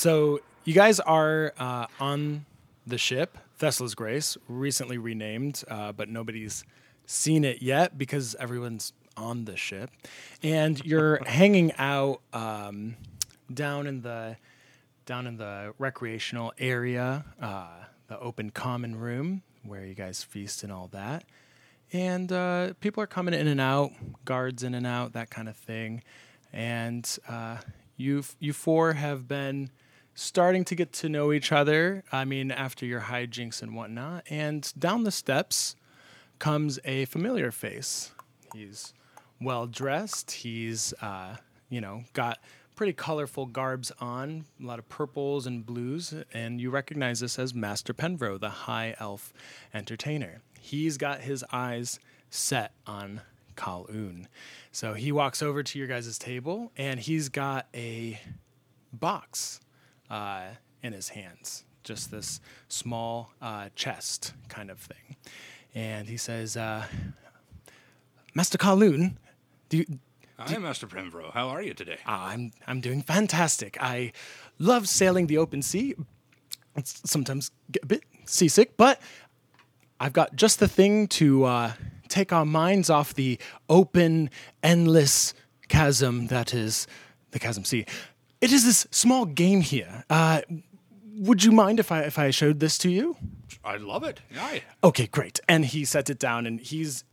So you guys are uh, on the ship, Thesla's Grace, recently renamed, uh, but nobody's seen it yet because everyone's on the ship, and you're hanging out um, down in the down in the recreational area, uh, the open common room where you guys feast and all that. And uh, people are coming in and out, guards in and out, that kind of thing. And uh, you you four have been starting to get to know each other. I mean, after your hijinks and whatnot. And down the steps comes a familiar face. He's well dressed. He's uh, you know got pretty colorful garbs on, a lot of purples and blues, and you recognize this as Master Penvro, the High Elf Entertainer. He's got his eyes set on Kal-Un. So he walks over to your guys' table, and he's got a box uh, in his hands, just this small uh, chest kind of thing. And he says, uh, Master Kal-Un, do you, Hi, Master Primrose. How are you today? Ah, I'm I'm doing fantastic. I love sailing the open sea. It's sometimes get a bit seasick, but I've got just the thing to uh, take our minds off the open, endless chasm that is the chasm sea. It is this small game here. Uh, would you mind if I if I showed this to you? I love it. Aye. Okay, great. And he sets it down, and he's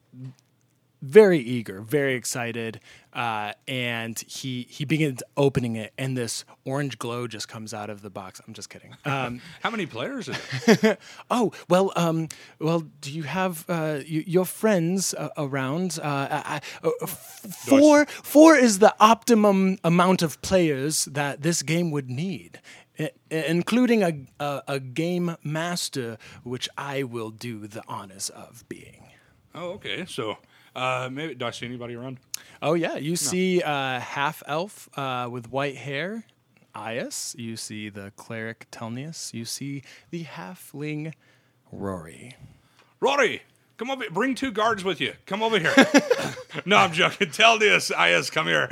very eager, very excited, uh, and he he begins opening it, and this orange glow just comes out of the box. I'm just kidding. Um, How many players is it? oh well, um, well, do you have uh, your friends uh, around? Uh, I, I- uh, f- four four is the optimum amount of players that this game would need. i- Including a, a a game master, which I will do the honors of being. oh, okay. So, uh, maybe do I see anybody around? Oh yeah, you see uh, half elf uh, with white hair, Ias. You see the cleric Telnius. You see the halfling Rory. Rory, come over. Bring two guards with you. Come over here. no, I'm joking. Telnius, this. Ayas, come here.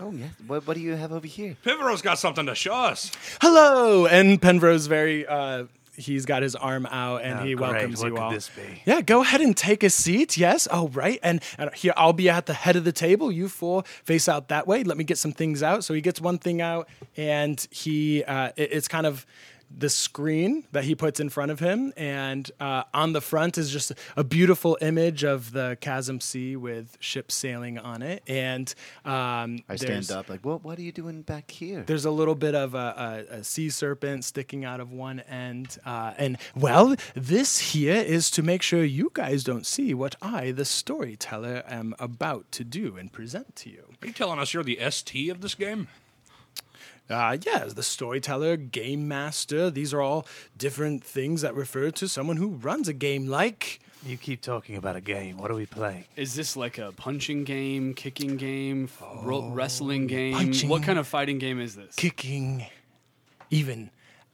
Oh yeah. What, what do you have over here? Primrose's got something to show us. Hello, and Penrose very. Uh, he's got his arm out and Oh, he great. welcomes What you all. this be? Yeah, go ahead and take a seat. Yes. Oh, right. And, and here I'll be at the head of the table. You four face out that way. Let me get some things out. So he gets one thing out, and he uh, it- it's kind of the screen that he puts in front of him, and uh, on the front is just a beautiful image of the Chasm Sea with ships sailing on it, and um, I stand up like, what? What are you doing back here? there's a little bit of a, a, a sea serpent sticking out of one end. Uh, and, well, this here is to make sure you guys don't see what I, the storyteller, am about to do and present to you. Are you telling us you're the ST of this game? Uh, yes, the storyteller, game master, these are all different things that refer to someone who runs a game like. You keep talking about a game. What are we playing? Is this like a punching game, kicking game, ro- wrestling game? punching. What kind of fighting game is this? Kicking, even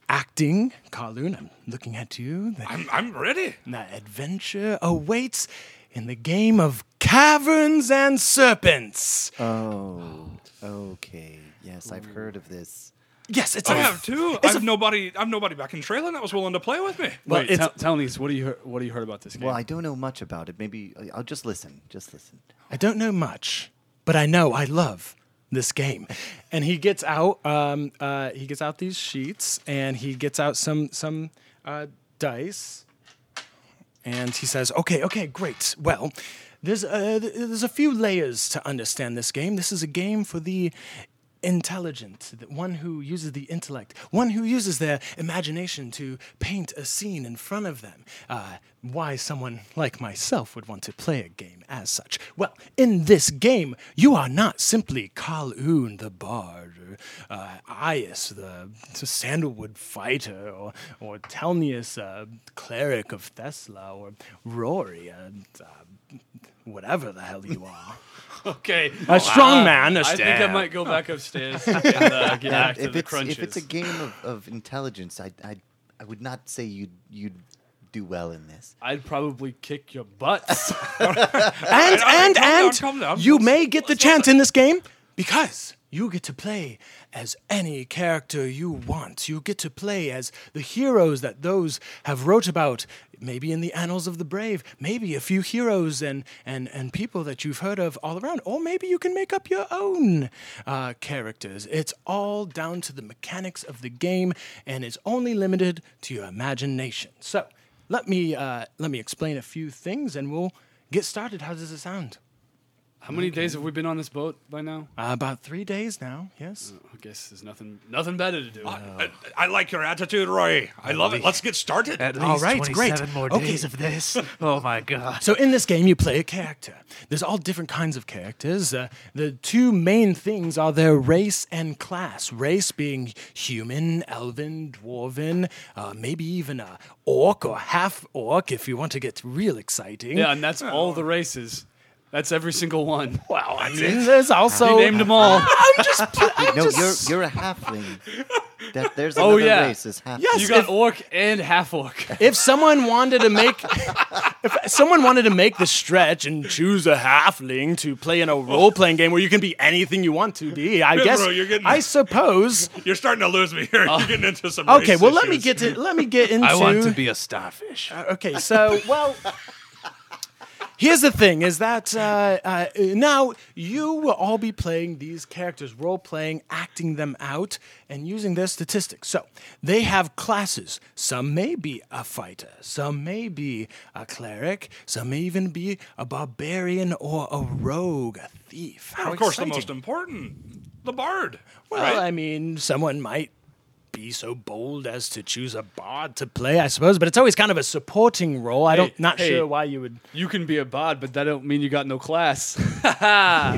acting. Kaloon, I'm looking at you. The- I'm, I'm ready. That adventure awaits in the game of caverns and serpents. Oh, okay. Yes, I've heard of this. Yes, it's I a have too. I have nobody. I have nobody back in Traylon that was willing to play with me. Well, Wait, it's- tell, tell me, what do you hear, what do you heard about this game? Well, I don't know much about it. Maybe I- I'll just listen. Just listen. I don't know much, but I know I love this game. And he gets out. Um, uh, he gets out these sheets, and he gets out some some uh, dice, and he says, "Okay, okay, great. Well." There's uh, there's a few layers to understand this game. This is a game for the intelligent, one who uses the intellect, one who uses their imagination to paint a scene in front of them. Uh, why someone like myself would want to play a game as such? Well, in this game, you are not simply Kal-Un the bard, or uh, Aias the sandalwood fighter, or, or Telnius, uh, cleric of Thesla, or Rory, uh, whatever the hell you are. okay, A strong man, a I think I might go back upstairs and uh, get back to if the it's crunches. if it's a game of, of intelligence, I I I would not say you'd you'd do well in this. I'd probably kick your butts. and right, and calm and you may get the chance in this game because you get to play as any character you want. You get to play as the heroes that those have wrote about, maybe in the annals of the brave, maybe a few heroes and, and, and people that you've heard of all around, or maybe you can make up your own uh, characters. It's all down to the mechanics of the game, and it's only limited to your imagination. So let me uh, let me explain a few things, and we'll get started. How does it sound? How many days have we been on this boat by now? Uh, about three days now. Yes. I guess there's nothing nothing better to do. I, I like your attitude, Roy. I love it. Let's get started. At least All right, great. 27 more Okay. days of this. Oh my god. So in this game, you play a character. There's all different kinds of characters. Uh, the two main things are their race and class. Race being human, elven, dwarven, uh, maybe even a orc or half orc if you want to get real exciting. yeah, and that's all the races. That's every single one. Wow, I mean, there's also You named them all. I'm just. pl- I'm No, just- you're you're a halfling. That there's Oh, another yeah. race is half. Yes. You got if- orc and half orc. if someone wanted to make if someone wanted to make the stretch and choose a halfling to play in a role-playing game where you can be anything you want to be i guess Bro, you're getting- i suppose You're starting to lose me here. You're getting into some. okay race well let me issues. get to let me get into I want to be a starfish. Uh, okay so well Here's the thing: is that uh, uh, now you will all be playing these characters, role playing, acting them out, and using their statistics. So they have classes. Some may be a fighter, some may be a cleric, some may even be a barbarian or a rogue, a thief. How Of course, the most important, the bard. Well, right? I mean, someone might be so bold as to choose a bard to play, I suppose, but it's always kind of a supporting role. I don't, not hey. sure why you would. You can be a bard, but that don't mean you got no class. I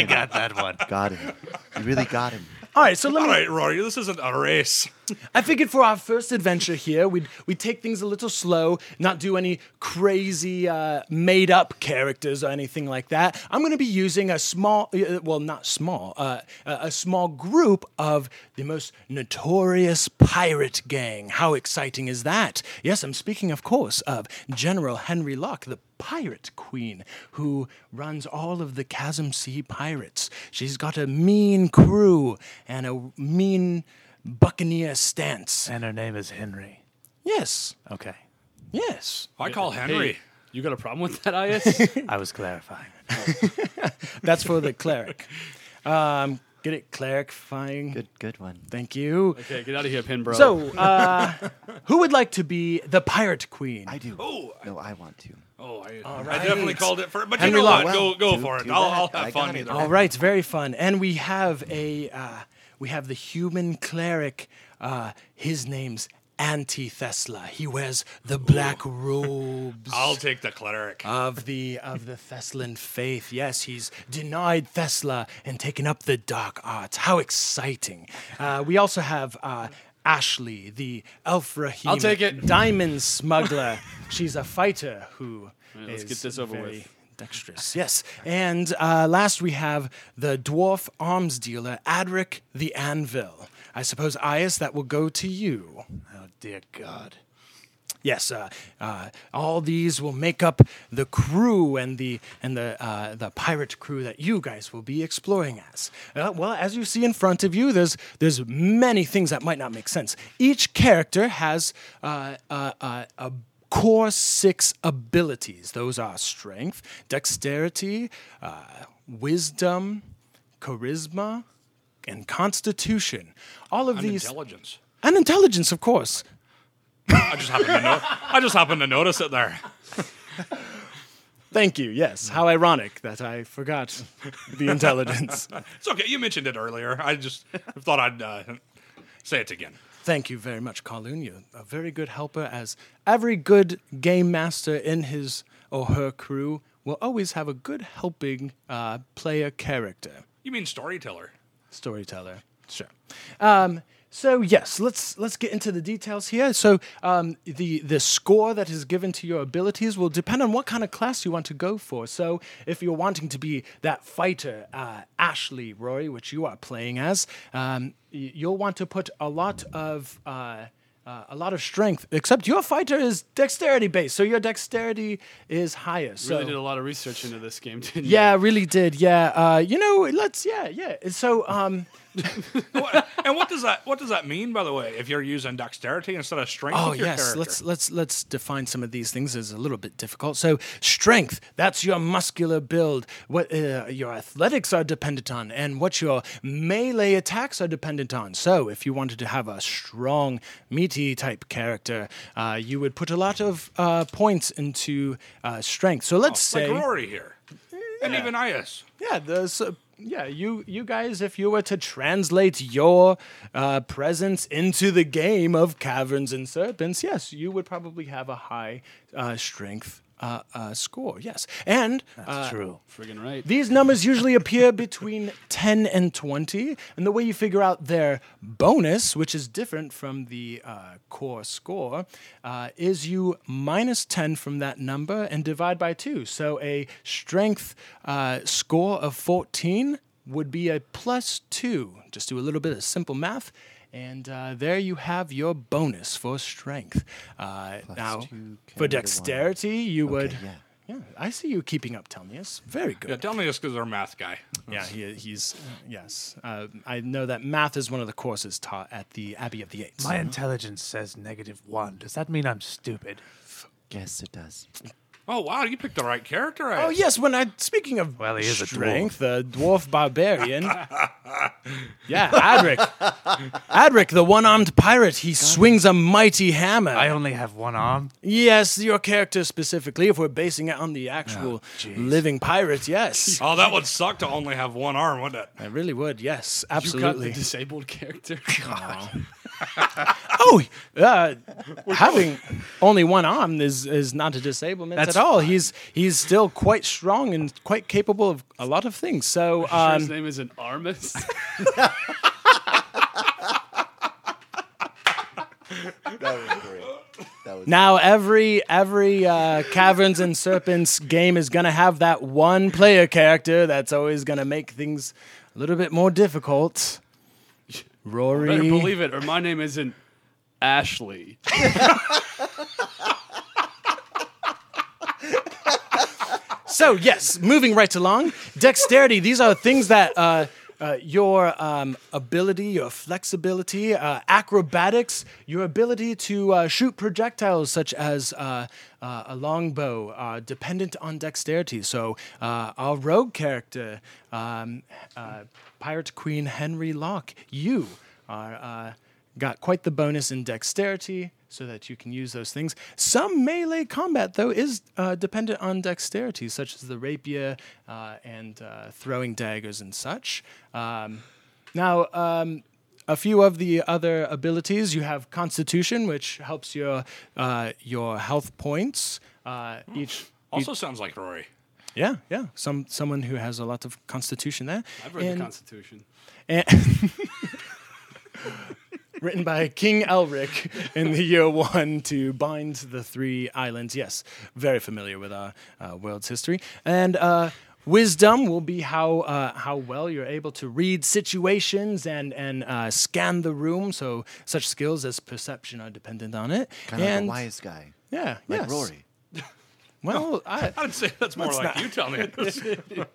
him. got that one. Got him. You really got him. All right, so let me. right, Rory, this isn't a race. I figured for our first adventure here, we'd we'd take things a little slow, not do any crazy uh, made up characters or anything like that. I'm going to be using a small, uh, well, not small, uh, a small group of the most notorious pirate gang. How exciting is that? Yes, I'm speaking, of course, of General Henry Locke, the pirate queen who runs all of the Chasm Sea pirates. She's got a mean crew and a mean buccaneer stance. And her name is Henry. Yes, Okay. yes. I call Henry. Hey, you got a problem with that, Ias? I was clarifying. That's for the cleric. Um, get it, clarifying. Good good one. Thank you. okay, get out of here, pin bro. So, uh, who would like to be the pirate queen? I do. Oh, no, I want to. oh, I, right. I definitely called it for. But Henry you know what? Well, go go do- for it. I'll. I'll have got fun it. either. All right, very fun. And we have a uh, we have the human cleric. Uh, his name's Anti-Thesla. He wears the black robes. I'll take the cleric. of the of the Theslan faith. Yes, he's denied Thesla and taken up the dark arts. How exciting! Uh, we also have uh, Ashley, the Elfrahim. I'll take it. Diamond smuggler. She's a fighter who let's is get this over very with. Dexterous, yes. And uh, last we have the dwarf arms dealer, Adric the Anvil. I suppose, Ias, that will go to you. Oh dear God. Yes, uh, uh, all these will make up the crew and the and the uh, the pirate crew that you guys will be exploring as. Uh, well, as you see in front of you, there's there's many things that might not make sense. Each character has uh, uh, a core six abilities. Those are strength, dexterity, uh, wisdom, charisma, and constitution. All of And these intelligence. and intelligence, of course. I just happened to know. I just happened to notice it there. Thank you. Yes. How ironic that I forgot the intelligence. It's okay. You mentioned it earlier. I just thought I'd uh, say it again. Thank you very much, Colloon. You're a very good helper, as every good game master in his or her crew will always have a good helping uh, player character. You mean storyteller? storyteller. Sure. Um, so yes, let's let's get into the details here. So um, the the score that is given to your abilities will depend on what kind of class you want to go for. So if you're wanting to be that fighter, uh, Ashley Roy, which you are playing as, um, y- you'll want to put a lot of uh, uh, a lot of strength. Except your fighter is dexterity based, so your dexterity is higher. So Really did a lot of research into this game, didn't you? yeah, really did. Yeah, uh, you know, let's yeah, yeah. So um, and what does that what does that mean, by the way? If you're using dexterity instead of strength, Oh your yes, character? let's let's let's define some of these things. It's a little bit difficult. So strength, that's your muscular build. What uh, your athletics are dependent on, and what your melee attacks are dependent on. So if you wanted to have a strong, meaty type character, uh, you would put a lot of uh, points into uh, strength. So let's like say, Rory here, and even Ias. yeah, yeah, you you guys, if you were to translate your uh, presence into the game of caverns and serpents, yes, you would probably have a high uh, strength uh, uh, score. Yes, and uh, True. Friggin' right. these numbers usually appear between 10 and 20. And the way you figure out their bonus, which is different from the uh, core score, uh, is you minus 10 from that number and divide by 2. So a strength uh, score of 14 would be a plus 2. Just do a little bit of simple math. And uh, there you have your bonus for strength. Uh, now, two, for carry the one. dexterity, you would. yeah. Yeah, I see you keeping up, Telnius. Very good. Yeah, tell me this because our math guy. Yeah, he, he's uh, yes. Uh, I know that math is one of the courses taught at the Abbey of the Eights. My intelligence says negative one. Does that mean I'm stupid? Yes, it does. Oh wow, you picked the right character. oh Ias. yes, when I speaking of Well, he is a dwarf. strength, the dwarf barbarian. yeah, Adric. Adric, the one-armed pirate. He swings a mighty hammer. I only have one arm. yes, your character specifically. If we're basing it on the actual oh, jeez. living pirate, yes, Oh, that would suck to only have one arm, wouldn't it? It really would. Yes, You got the absolutely. disabled character. Oh, uh, having only one arm is is not a disablement That's at all. He's he's still quite strong and quite capable of a lot of things. So Sure his um, name is an Armus. That was great. Now every every uh, caverns and serpents game is gonna have that one player character that's always gonna make things a little bit more difficult. Rory, Better believe it, or my name isn't Ashley. So yes, moving right along, dexterity. These are things that uh, uh, your um, ability, your flexibility, uh, acrobatics, your ability to uh, shoot projectiles such as uh, uh, a longbow, dependent on dexterity. So our rogue character, um, Pirate Queen Henry Locke, you are. Got quite the bonus in dexterity so that you can use those things. Some melee combat, though, is uh, dependent on dexterity, such as the rapier uh, and uh, throwing daggers and such. Um, now, um, a few of the other abilities you have Constitution, which helps your uh, your health points. Uh, each, Also sounds like Rory. yeah, yeah, some someone who has a lot of Constitution there. I've read And- the Constitution. and written by King Elric in the year one to bind the three islands. Yes, very familiar with our uh, world's history. And uh, wisdom will be how uh, how well you're able to read situations and and uh, scan the room. So such skills as perception are dependent on it. kind of like a wise guy, yeah, like yes. Rory. Well, I, I'd say that's more like not- you telling it.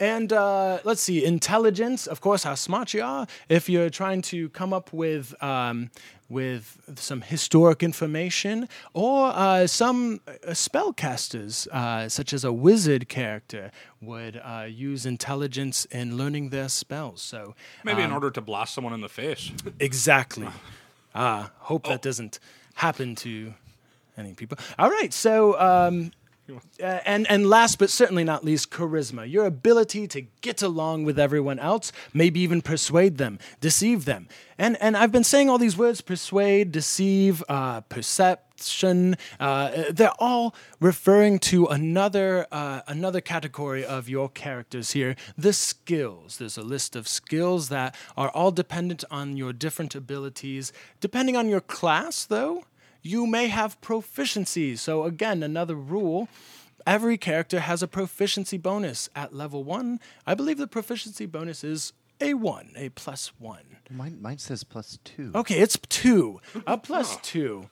And uh, let's see, intelligence. Of course, how smart you are. If you're trying to come up with um, with some historic information, or uh, some uh, spellcasters, uh, such as a wizard character, would uh, use intelligence in learning their spells. So Maybe in order to blast someone in the face. exactly. Ah, hope that doesn't happen to any people. All right, so. Um, uh, and and last but certainly not least, charisma. Your ability to get along with everyone else, maybe even persuade them, deceive them. And and I've been saying all these words: persuade, deceive, uh, perception. Uh, they're all referring to another uh, another category of your characters here: the skills. There's a list of skills that are all dependent on your different abilities. Depending on your class, though you may have proficiency. So, again, another rule every character has a proficiency bonus at level one. I believe the proficiency bonus is a one, a plus one. Mine, mine says plus two. Okay, it's two, a plus two.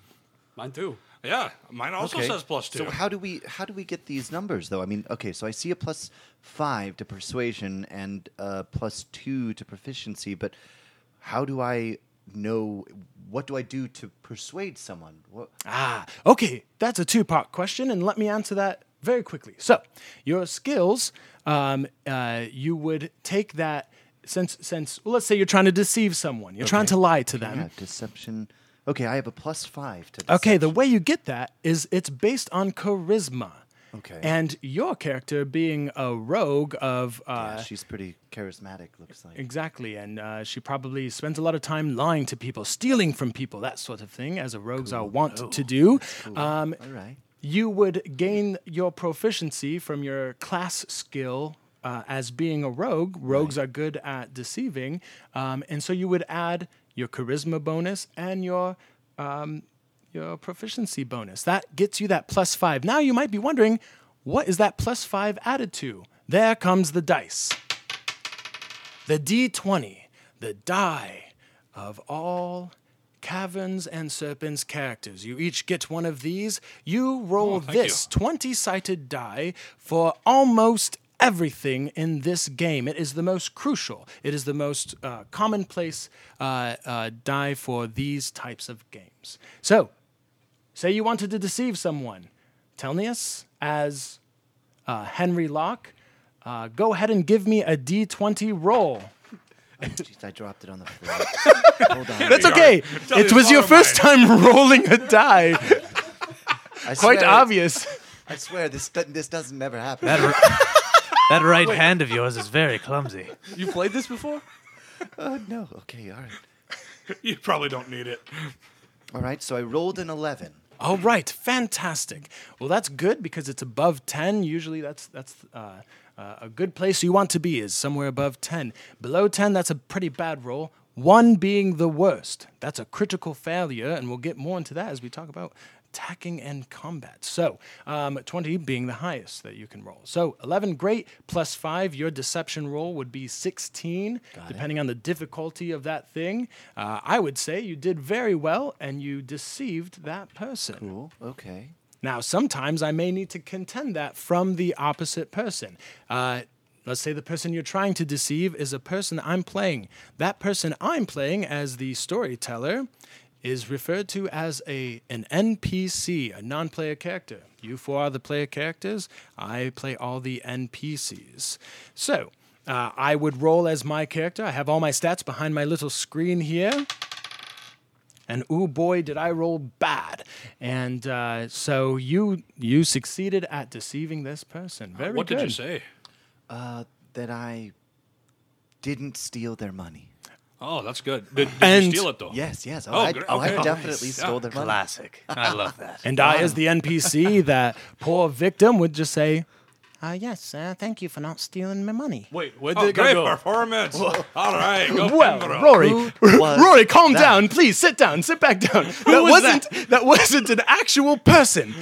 Mine too. Yeah, mine also Okay. says plus two. So how do we how do we get these numbers though? I mean, okay, so I see a plus five to persuasion and a plus two to proficiency, but how do I know what do I do to persuade someone? What, Ah, okay, that's a two part question, and let me answer that very quickly. So, your skills, um, uh, you would take that since since well, let's say you're trying to deceive someone, you're trying to lie to them. yeah, deception. Okay, I have a plus five to. Okay, the way you get that is it's based on charisma. Okay. And your character being a rogue of uh, Yeah, she's pretty charismatic. Looks like. Exactly, and uh, she probably spends a lot of time lying to people, stealing from people, that sort of thing, as a rogues are wont to do. Um, All right. you would gain your proficiency from your class skill uh, as being a rogue. Rogues are good at deceiving, um, and so you would add your charisma bonus and your um, your proficiency bonus. That gets you that plus five. Now you might be wondering, what is that plus five added to? There comes the dice. The D20, the die of all caverns and serpents characters. You each get one of these. You roll Oh, this 20 sided die for almost everything in this game. It is the most crucial, it is the most uh, commonplace uh, uh, die for these types of games. So, say you wanted to deceive someone. Telnius, as uh, Henry Locke, uh, go ahead and give me a d20 roll. Oh, jeez, I dropped it on the floor. Hold on. That's okay. It was your first time rolling a die. I Quite swear- obvious. I swear this do- this doesn't never happen. That, r- that right hand of yours is very clumsy. You played this before? Oh no. Okay. All right. you probably don't need it. All right. So I rolled an eleven. All right, fantastic. Well, that's good because it's above 10. Usually that's that's uh, uh, a good place you want to be is somewhere above 10. Below 10, that's a pretty bad roll. 1 being the worst. That's a critical failure, and we'll get more into that as we talk about attacking and combat. So, um, 20 being the highest that you can roll. So, 11, great, plus 5. Your deception roll would be 16, depending on the difficulty of that thing. Uh, I would say you did very well and you deceived that person. Cool. Okay. Now, sometimes I may need to contend that from the opposite person. Uh, let's say the person you're trying to deceive is a person I'm playing. That person I'm playing as the storyteller is referred to as a an NPC, a non-player character. You four are the player characters. I play all the NPCs. So. Uh, I would roll as my character. I have all my stats behind my little screen here and oh boy did i roll bad and uh, so you you succeeded at deceiving this person very good. what good did you say? Uh, that I didn't steal their money. Oh, that's good. Did, did And- you steal it though? Yes. Yes. Oh, Oh, I, great. oh, I definitely Nice. stole Yeah. their money. Classic. I love that. and i as the npc that poor victim would just say uh, yes uh, thank you for not stealing my money Wait, where Oh, did it great go? performance. All right, go well, Pembroke. Rory, Rory, calm that? down, please. Sit down. Sit back down. that was wasn't that? wasn't an actual person.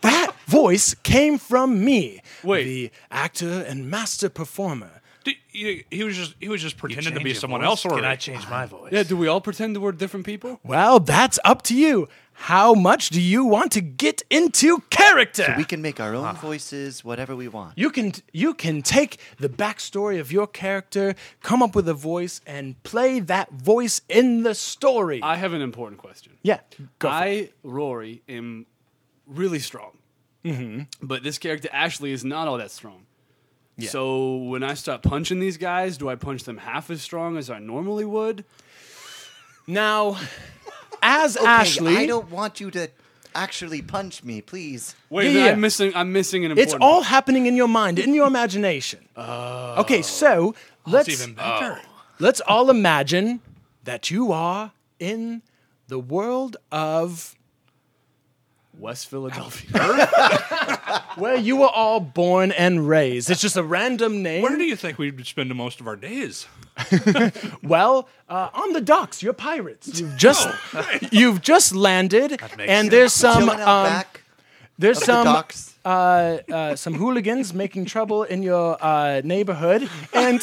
that voice came from me, Wait. the actor and master performer. Did- he, he was just he was just pretending to be someone voice? else, or Can I change my voice? Yeah, do we all pretend that we're different people? Well, that's up to you. How much do you want to get into character? We can make our own voices, whatever we want. You can you can take the backstory of your character, come up with a voice, and play that voice in the story. I have an important question. yeah, go for it. I, Rory, am really strong. Mm-hmm. But this character Ashley is not all that strong. Yeah. So when I start punching these guys, do I punch them half as strong as I normally would? Now, as Okay, Ashley, I don't want you to actually punch me, please. Wait, Yeah, then yeah. I'm missing. I'm missing an important. it's all part. happening in your mind, in your imagination. Oh. okay, so oh, let's even better. Oh. let's all imagine that you are in the world of West Philadelphia. where you were all born and raised. It's just a random name. Where do you think we'd spend most of our days? Well, uh, on the docks, you're pirates. You've just you've just landed, makes and there's some um, back there's of the some docks. uh, uh, some hooligans making trouble in your uh, neighborhood, and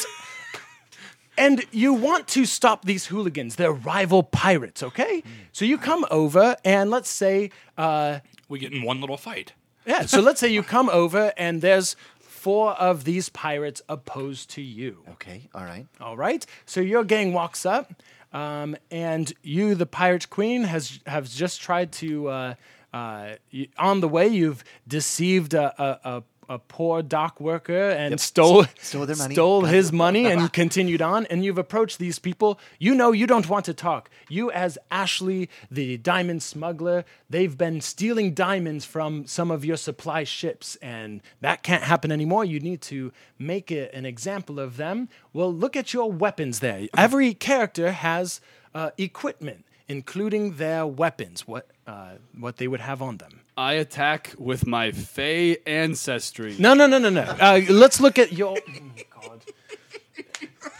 and you want to stop these hooligans. They're rival pirates, okay? So you come over, and let's say, uh, We get in one little fight. yeah, so let's say you come over, and there's four of these pirates opposed to you. Okay, all right. All right. So your gang walks up, um, and you, the pirate queen, has have just tried to. Uh, uh, you, on the way, you've deceived a, a, a, a poor dock worker and stole Stole their money. stole his money, and continued on. And you've approached these people. You know you don't want to talk. You, as Ashley, the diamond smuggler, they've been stealing diamonds from some of your supply ships, and that can't happen anymore. You need to make it an example of them. Well, look at your weapons there. Every character has uh, equipment, including their weapons. What uh, what they would have on them. I attack with my Fey ancestry. No, no, no, no, no. Uh, let's look at your.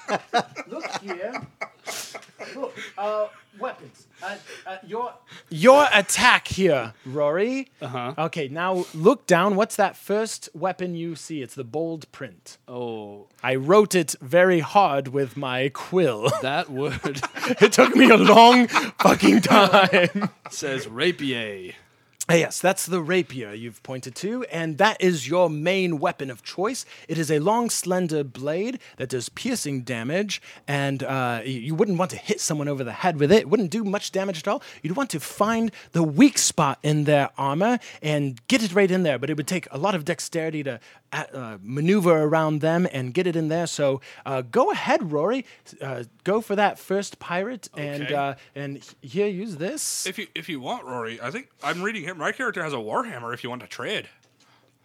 Oh, God. look here. Look, uh, weapons. Uh, uh, your your attack here, Rory. Uh Uh-huh. Okay, now look down. What's that first weapon you see? It's the bold print. Oh, I wrote it very hard with my quill. that word it took me a long fucking time. says rapier. Ah, Yes, that's the rapier you've pointed to, and that is your main weapon of choice. It is a long, slender blade that does piercing damage, and uh, you wouldn't want to hit someone over the head with it. It wouldn't do much damage at all. You'd want to find the weak spot in their armor and get it right in there, but it would take a lot of dexterity to uh, uh, maneuver around them and get it in there. So uh, go ahead, Rory. Uh, go for that first pirate, and Okay. uh, and here, use this. If you if you want, Rory, I think I'm reading here. My character has a warhammer. If you want to trade.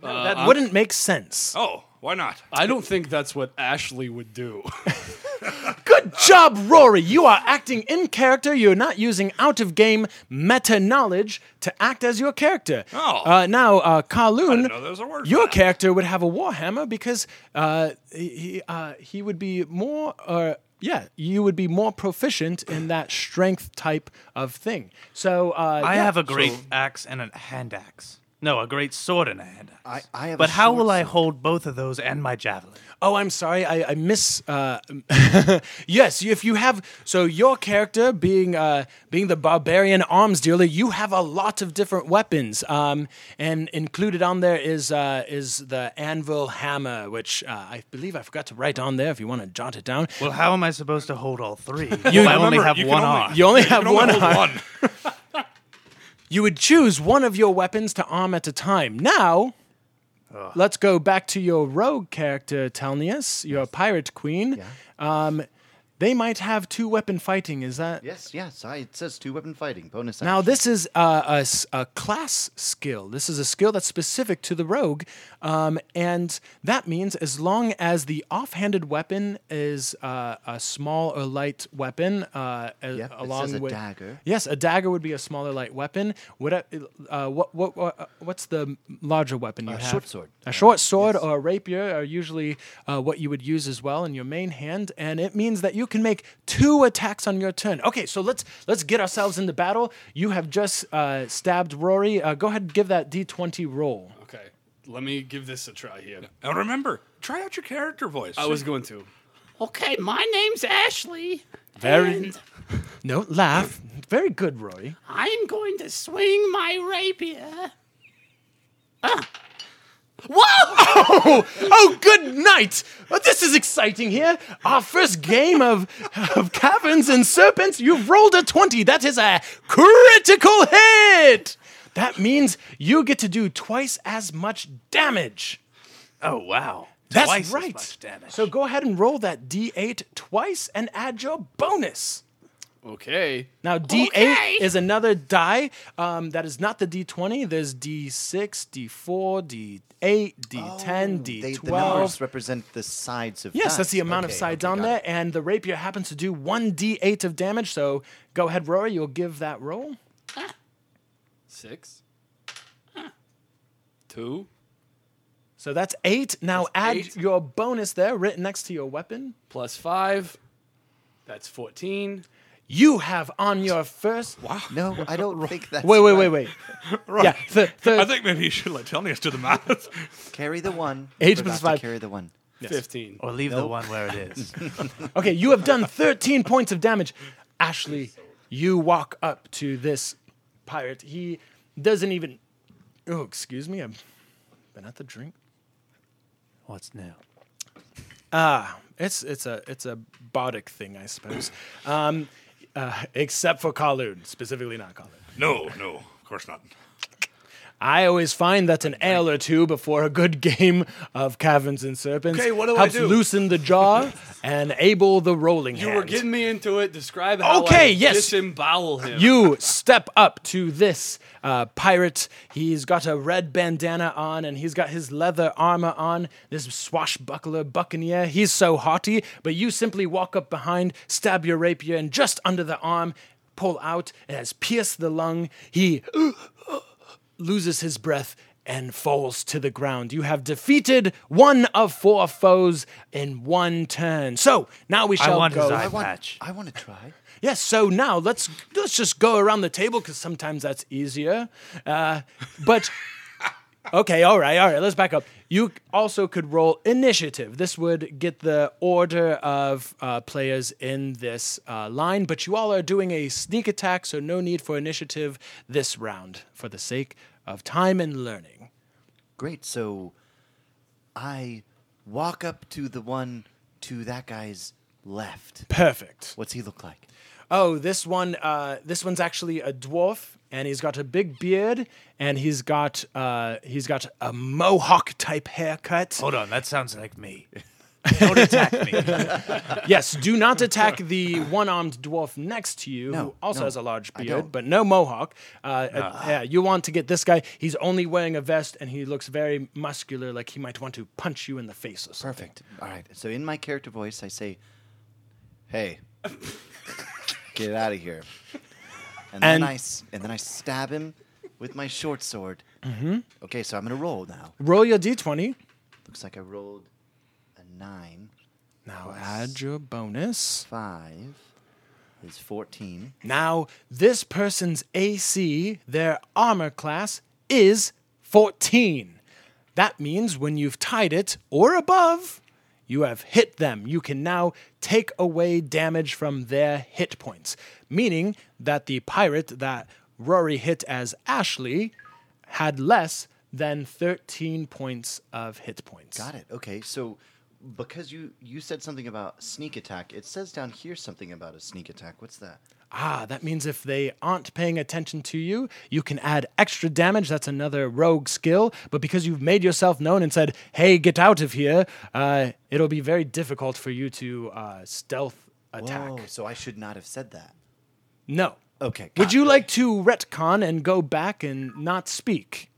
that wouldn't make sense. Oh, why not? I don't think that's what Ashley would do. Good job, Rory. You are acting in character. You're not using out of game meta knowledge to act as your character. Oh. Uh, now, uh, Kowloon, know there was a word for your that. character would have a warhammer because uh, he he, uh, he would be more. Uh, yeah, you would be more proficient in that strength type of thing. So uh, I yeah. have a great axe and a hand axe. No, a great sword and a hand axe. I, I have. but a how short will I hold both of those and my javelin? Oh, I'm sorry. I, I miss. Uh, yes, if you have so your character being uh, being the barbarian arms dealer, you have a lot of different weapons. Um, and included on there is uh, is the anvil hammer, which uh, I believe I forgot to write on there. If you want to jot it down, Well, how am I supposed to hold all three? You- if I only have you one only- arm. you only You have can only one hold arm. one. You would choose one of your weapons to arm at a time. Now, let's go back to your rogue character, Telnius, your pirate queen. Um, they might have two weapon fighting. Is that Yes, yes. I, it says two weapon fighting bonus. Now, this is uh, a, s- a class skill. This is a skill that's specific to the rogue. Um, and that means as long as the offhanded weapon is uh, a small or light weapon, uh, a- Yep, along a with. dagger. Yes, a dagger would be a smaller light weapon. What, uh, what, what, what, what's the larger weapon you have? A have? short sword. A short sword or a rapier are usually uh, what you would use as well in your main hand, and it means that you can make two attacks on your turn. Okay, so let's let's get ourselves into battle. You have just uh, stabbed Rory. Uh, go ahead and give that d20 roll. Okay, let me give this a try here. And remember, try out your character voice. I was going to. Okay, my name's Ashley. Very- And No, laugh. Very good, Rory. I'm going to swing my rapier. Oh, oh, good night. Oh, this is exciting here. Our first game of, of caverns and serpents. You've rolled a 20. That is a critical hit. That means you get to do twice as much damage. Oh wow, That's Twice as right. much damage. So go ahead and roll that d8 twice and add your bonus. Okay. Now, D8 Okay. is another die um, that is not the D20. There's D6, D4, D8, D10, They, the D12. numbers represent the sides of. Yes, that's the dice. amount of Okay, sides okay, on there. it. And the rapier happens to do one D8 of damage. So go ahead, Rory. You'll give that roll. Six. Two. So that's eight. Now That's add eight. your bonus there, written next to your weapon. Plus five. That's 14. You have on your first. Wow. No, I don't think that's. Wait, wait, wait, right. wait. Yeah, the, the, I think maybe you should let Telnius do the math. Carry the one. Eight Forgot to five. Carry the one. Fifteen. Or leave the one where it is. Okay, you have done 13 points of damage. Ashley, you walk up to this pirate. He doesn't even. Oh, excuse me. I've been at the drink. What's new? Ah, it's it's a it's a bardic thing, I suppose. Um, uh, except for Kowloon, specifically not Kowloon. No, no, of course not. I always find that an ale or two before a good game of caverns and serpents Okay, what do I helps do? loosen the jaw and able the rolling You were getting me into it. Describe how Okay, I yes. disembowel him. you step up to this uh, pirate. He's got a red bandana on and he's got his leather armor on. This swashbuckler buccaneer. He's so haughty, but you simply walk up behind, stab your rapier, and just under the arm, pull out. It has pierced the lung. He loses his breath and falls to the ground. You have defeated one of four foes in one turn. So now we I shall want go. his eye I want. patch. I want to try. Yes, so now let's let's just go around the table because sometimes that's easier. Uh, but okay, all right, all right. Let's back up. You also could roll initiative. This would get the order of uh, players in this uh, line, but you all are doing a sneak attack, so no need for initiative this round for the sake of time and learning. Great. So, I walk up to the one to that guy's left. Perfect. What's he look like? Oh, this one, uh, this one's actually a dwarf, and he's got a big beard, and he's got uh, he's got a mohawk type haircut. Hold on, that sounds like me. Don't attack me. Yes, do not attack the one-armed dwarf next to you, No, who also no, has a large I beard, don't. but no mohawk. Uh, uh, yeah, you want to get this guy. He's only wearing a vest, and he looks very muscular, like he might want to punch you in the face or something. Perfect. All right. So in my character voice, I say, "Hey, get out of here," and then And- I s- and then I stab him with my short sword. Mm-hmm. Okay, so I'm gonna roll now. Roll your d20. Looks like I rolled a nine. Now add your bonus. Five is fourteen. Now, this person's AC, their armor class, is 14. That means when you've tied it or above, you have hit them. You can now take away damage from their hit points, meaning that the pirate that Rory hit as Ashley had less than 13 points of hit points. Got it. Okay, so because you you said something about sneak attack, it says down here something about a sneak attack. What's that? Ah, that means if they aren't paying attention to you, you can add extra damage. That's another rogue skill. But because you've made yourself known and said, hey, get out of here, uh, it'll be very difficult for you to uh, stealth attack. Whoa, so I should not have said that. No. Okay. Would you it. like to retcon and go back and not speak?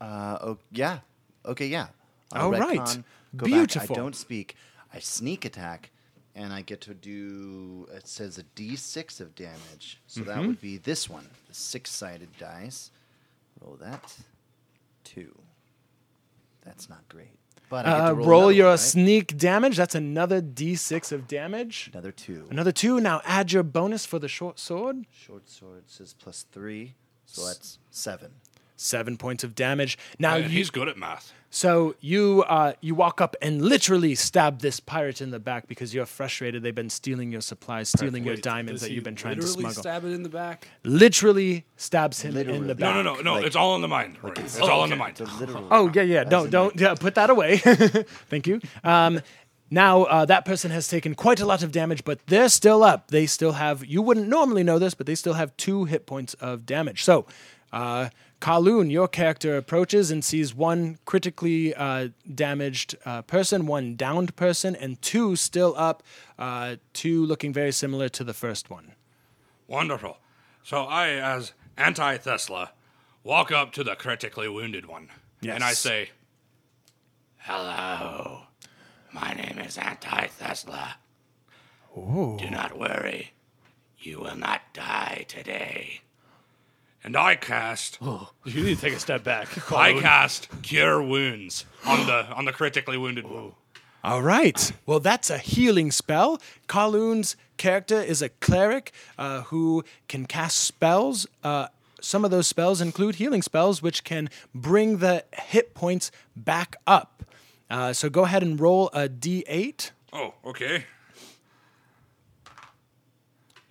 Uh, oh, yeah. Okay, yeah. All right. retcon, go Beautiful. Back. I don't speak. I sneak attack, and I get to do. It says a D6 of damage, so that Mm-hmm. would be this one, the six-sided dice. Roll that. Two. That's not great. But I get Uh, to roll roll, your one, right? sneak damage. That's another d6 of damage. Another two. Another two. Now add your bonus for the short sword. Short sword says plus three, so that's seven. Seven points of damage. Now Uh, you he's good at math. So you uh, you walk up and literally stab this pirate in the back because you're frustrated. They've been stealing your supplies, stealing your Wait, diamonds that you've been trying to literally smuggle. Stab it in the back. literally stabs him in the back. no, no, no. Like- it's all in the mind. Rory. It's all in the mind. It's a literal. Oh yeah, yeah. No, in don't yeah, put that away. Thank you. Um, now uh, that person has taken quite a lot of damage, but they're still up. They still have. You wouldn't normally know this, but they still have two hit points of damage. So. Uh, Kowloon, your character approaches and sees one critically uh, damaged uh, person, one downed person, and two still up, uh, two looking very similar to the first one. Wonderful. So I, as anti Thesla, walk up to the critically wounded one. And I say, Hello. My name is Anti Thesla. Do not worry. You will not die today. And I cast Oh, You need to take a step back. I cast Cure Wounds on the on the critically wounded one. All right. Well, that's a healing spell. Kowloon's character is a cleric uh, who can cast spells. Uh, some of those spells include healing spells, which can bring the hit points back up. Uh, so go ahead and roll a d8, Oh, okay.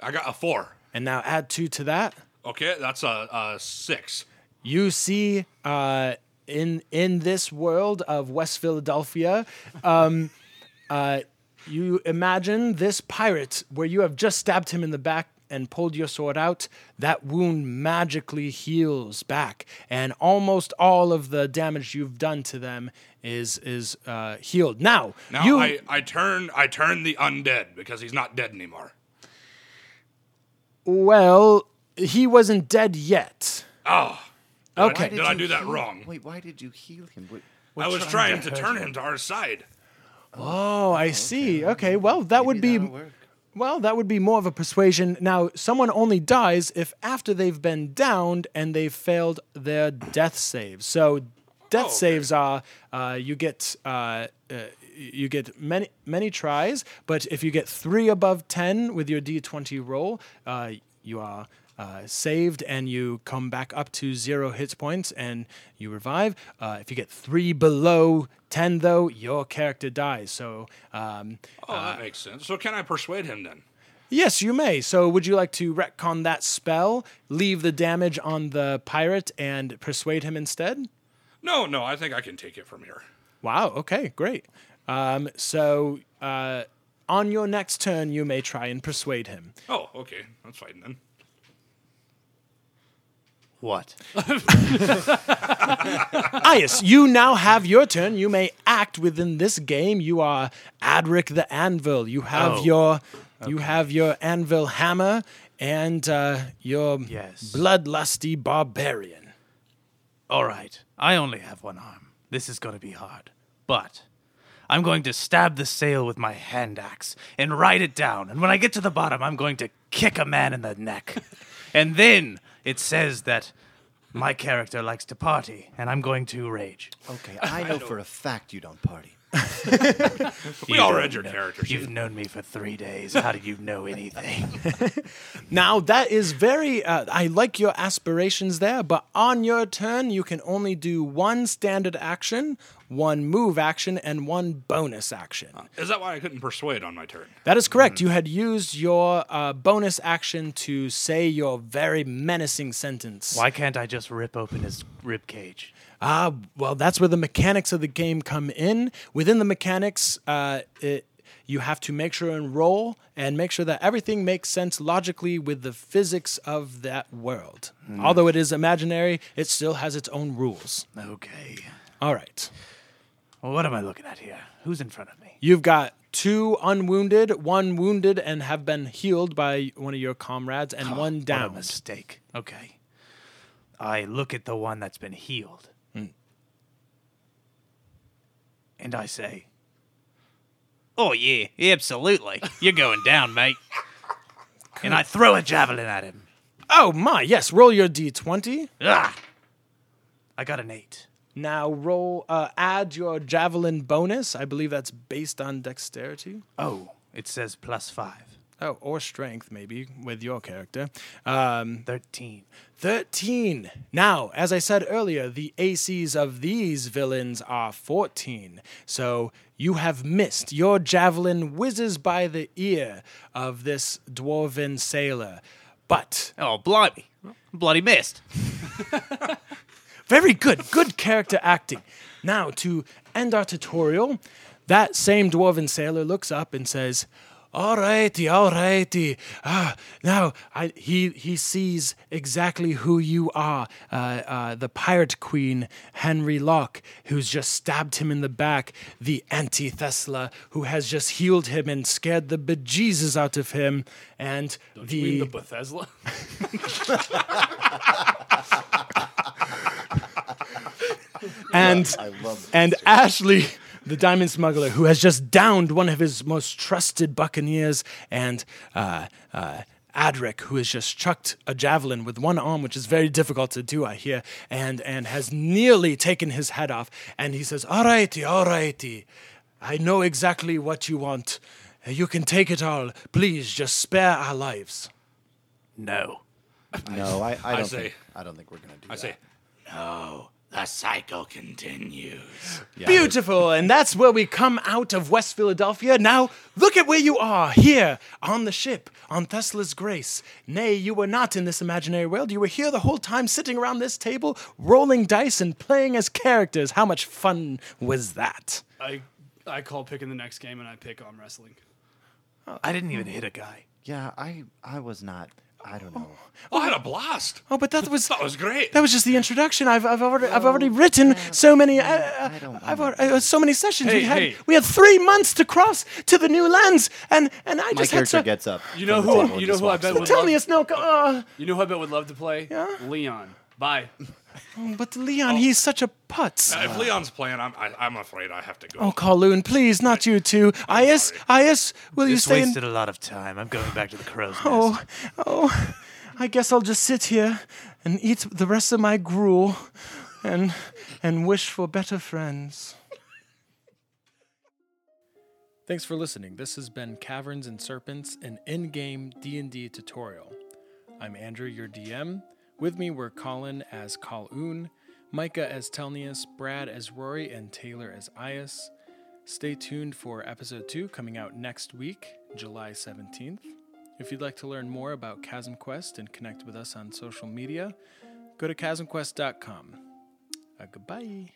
I got a four. and now add two to that. Okay, that's a, a six. you see uh, in in this world of West Philadelphia, um, uh, you imagine this pirate where you have just stabbed him in the back and pulled your sword out. That wound magically heals back, and almost all of the damage you've done to them is is uh, healed. Now, Now you I, I turn I turn the undead because he's not dead anymore. well, he wasn't dead yet. Oh, Okay. Did I you do that heal- wrong? Wait, why did you heal him? What, I was trying to turn him to our side. Oh, I see. Okay, well, that would be that'll work. Well, that would be more of a persuasion. Now, someone only dies if after they've been downed and they've failed their death saves. So, death okay. saves are uh, you get uh, uh, you get many many tries, but if you get three above ten with your D twenty roll, uh, you are. Uh, saved and you come back up to zero hit points and you revive. Uh, if you get three below ten, though, your character dies. So um, Oh, that makes sense. So can I persuade him then? Yes, you may. So, would you like to retcon that spell, leave the damage on the pirate, and persuade him instead? No, no, I think I can take it from here. Wow. Okay. Great. Um, so, uh, on your next turn, you may try and persuade him. Oh, okay, that's fine then. What? Ias, you now have your turn. You may act within this game. You are Adric the Anvil. You have Oh, your you have your anvil hammer and uh, your Yes. bloodlusty barbarian. All right. I only have one arm. This is going to be hard. But I'm going to stab the sail with my hand axe and ride it down. And when I get to the bottom, I'm going to kick a man in the neck. and then it says that my character likes to party, and I'm going to rage. Okay, I know for a fact you don't party. We all read your character You've known me for three days. How do you know anything? Now that is very. Uh, I like your aspirations there, but on your turn you can only do one standard action, one move action, and one bonus action. Is that why I couldn't persuade on my turn? That is correct. You had used your uh, bonus action to say your very menacing sentence. Why can't I just rip open his rib cage? Ah, well, that's where the mechanics of the game come in. Within the mechanics, uh, it, you have to make sure and roll and make sure that everything makes sense logically with the physics of that world. Although it is imaginary, it still has its own rules. Okay. All right. Well, what am I looking at here? Who's in front of me? You've got two unwounded, one wounded and have been healed by one of your comrades, and one What a down. mistake. Okay. I look at the one that's been healed. And I say, Oh, yeah, absolutely. You're going down, mate. And I throw a javelin at him. Oh my, yes. Roll your d20. Ah! I got an eight. Now roll, uh, add your javelin bonus. I believe that's based on dexterity. Oh, it says plus five. Oh, or strength, maybe, with your character. Um, 13. 13. Now, as I said earlier, the ACs of these villains are 14. So you have missed. Your javelin whizzes by the ear of this dwarven sailor. But Oh, blimey. Bloody missed. Very good. Good character acting. Now, to end our tutorial, that same dwarven sailor looks up and says, Alrighty, alrighty. Ah, now I, he he sees exactly who you are, uh, uh, the pirate queen Henry Locke, who's just stabbed him in the back, the anti Thesla, who has just healed him and scared the bejesus out of him, and You mean the the Bethesda? and I love and Ashley, the diamond smuggler, who has just downed one of his most trusted buccaneers, and uh, uh, Adric, who has just chucked a javelin with one arm, which is very difficult to do, I hear, and and has nearly taken his head off. And he says, All righty, all righty. I know exactly what you want. You can take it all. Please, just spare our lives." No. No, I, I don't say- think I don't think we're gonna do I that. say, no. The cycle continues. Beautiful. And that's where we come out of West Philadelphia. Now, look at where you are here on the ship, on Tesla's Grace. Nay, you were not in this imaginary world. You were here the whole time, sitting around this table, rolling dice and playing as characters. How much fun was that? I I call picking the next game and I pick arm wrestling. Oh, I didn't even hit a guy. Yeah, I I was not. I don't know. Oh, I had a blast. Oh, but that was That was great. that was just the introduction. I've, I've already I've already written so many uh, uh, I don't I've already, uh, so many sessions. Hey, we had hey. we had three months to cross to the new lands, and and I My just had character to. gets up. You know from the who- table and you know just who I walks bet away. would Tell love- me it's no. Uh, You know who I bet would love to play? Yeah? Leon. Bye. but Leon, he's such a putz. Uh, if Leon's playing, I'm, I, I'm afraid I have to go. Oh, Kaloon, please, not you two. Ias, Ias, will you This stay in? wasted a lot of time. I'm going back to the crow's nest. Oh, oh, I guess I'll just sit here and eat the rest of my gruel and and wish for better friends. Thanks for listening. This has been Caverns and Serpents, an in-game D&D tutorial. I'm Andrew, your DM. With me were Colin as Kaloon, Micah as Telnius, Brad as Rory, and Taylor as Ias. Stay tuned for episode 2 coming out next week, July 17th. If you'd like to learn more about Chasm Quest and connect with us on social media, go to chasmquest.com. Uh, goodbye.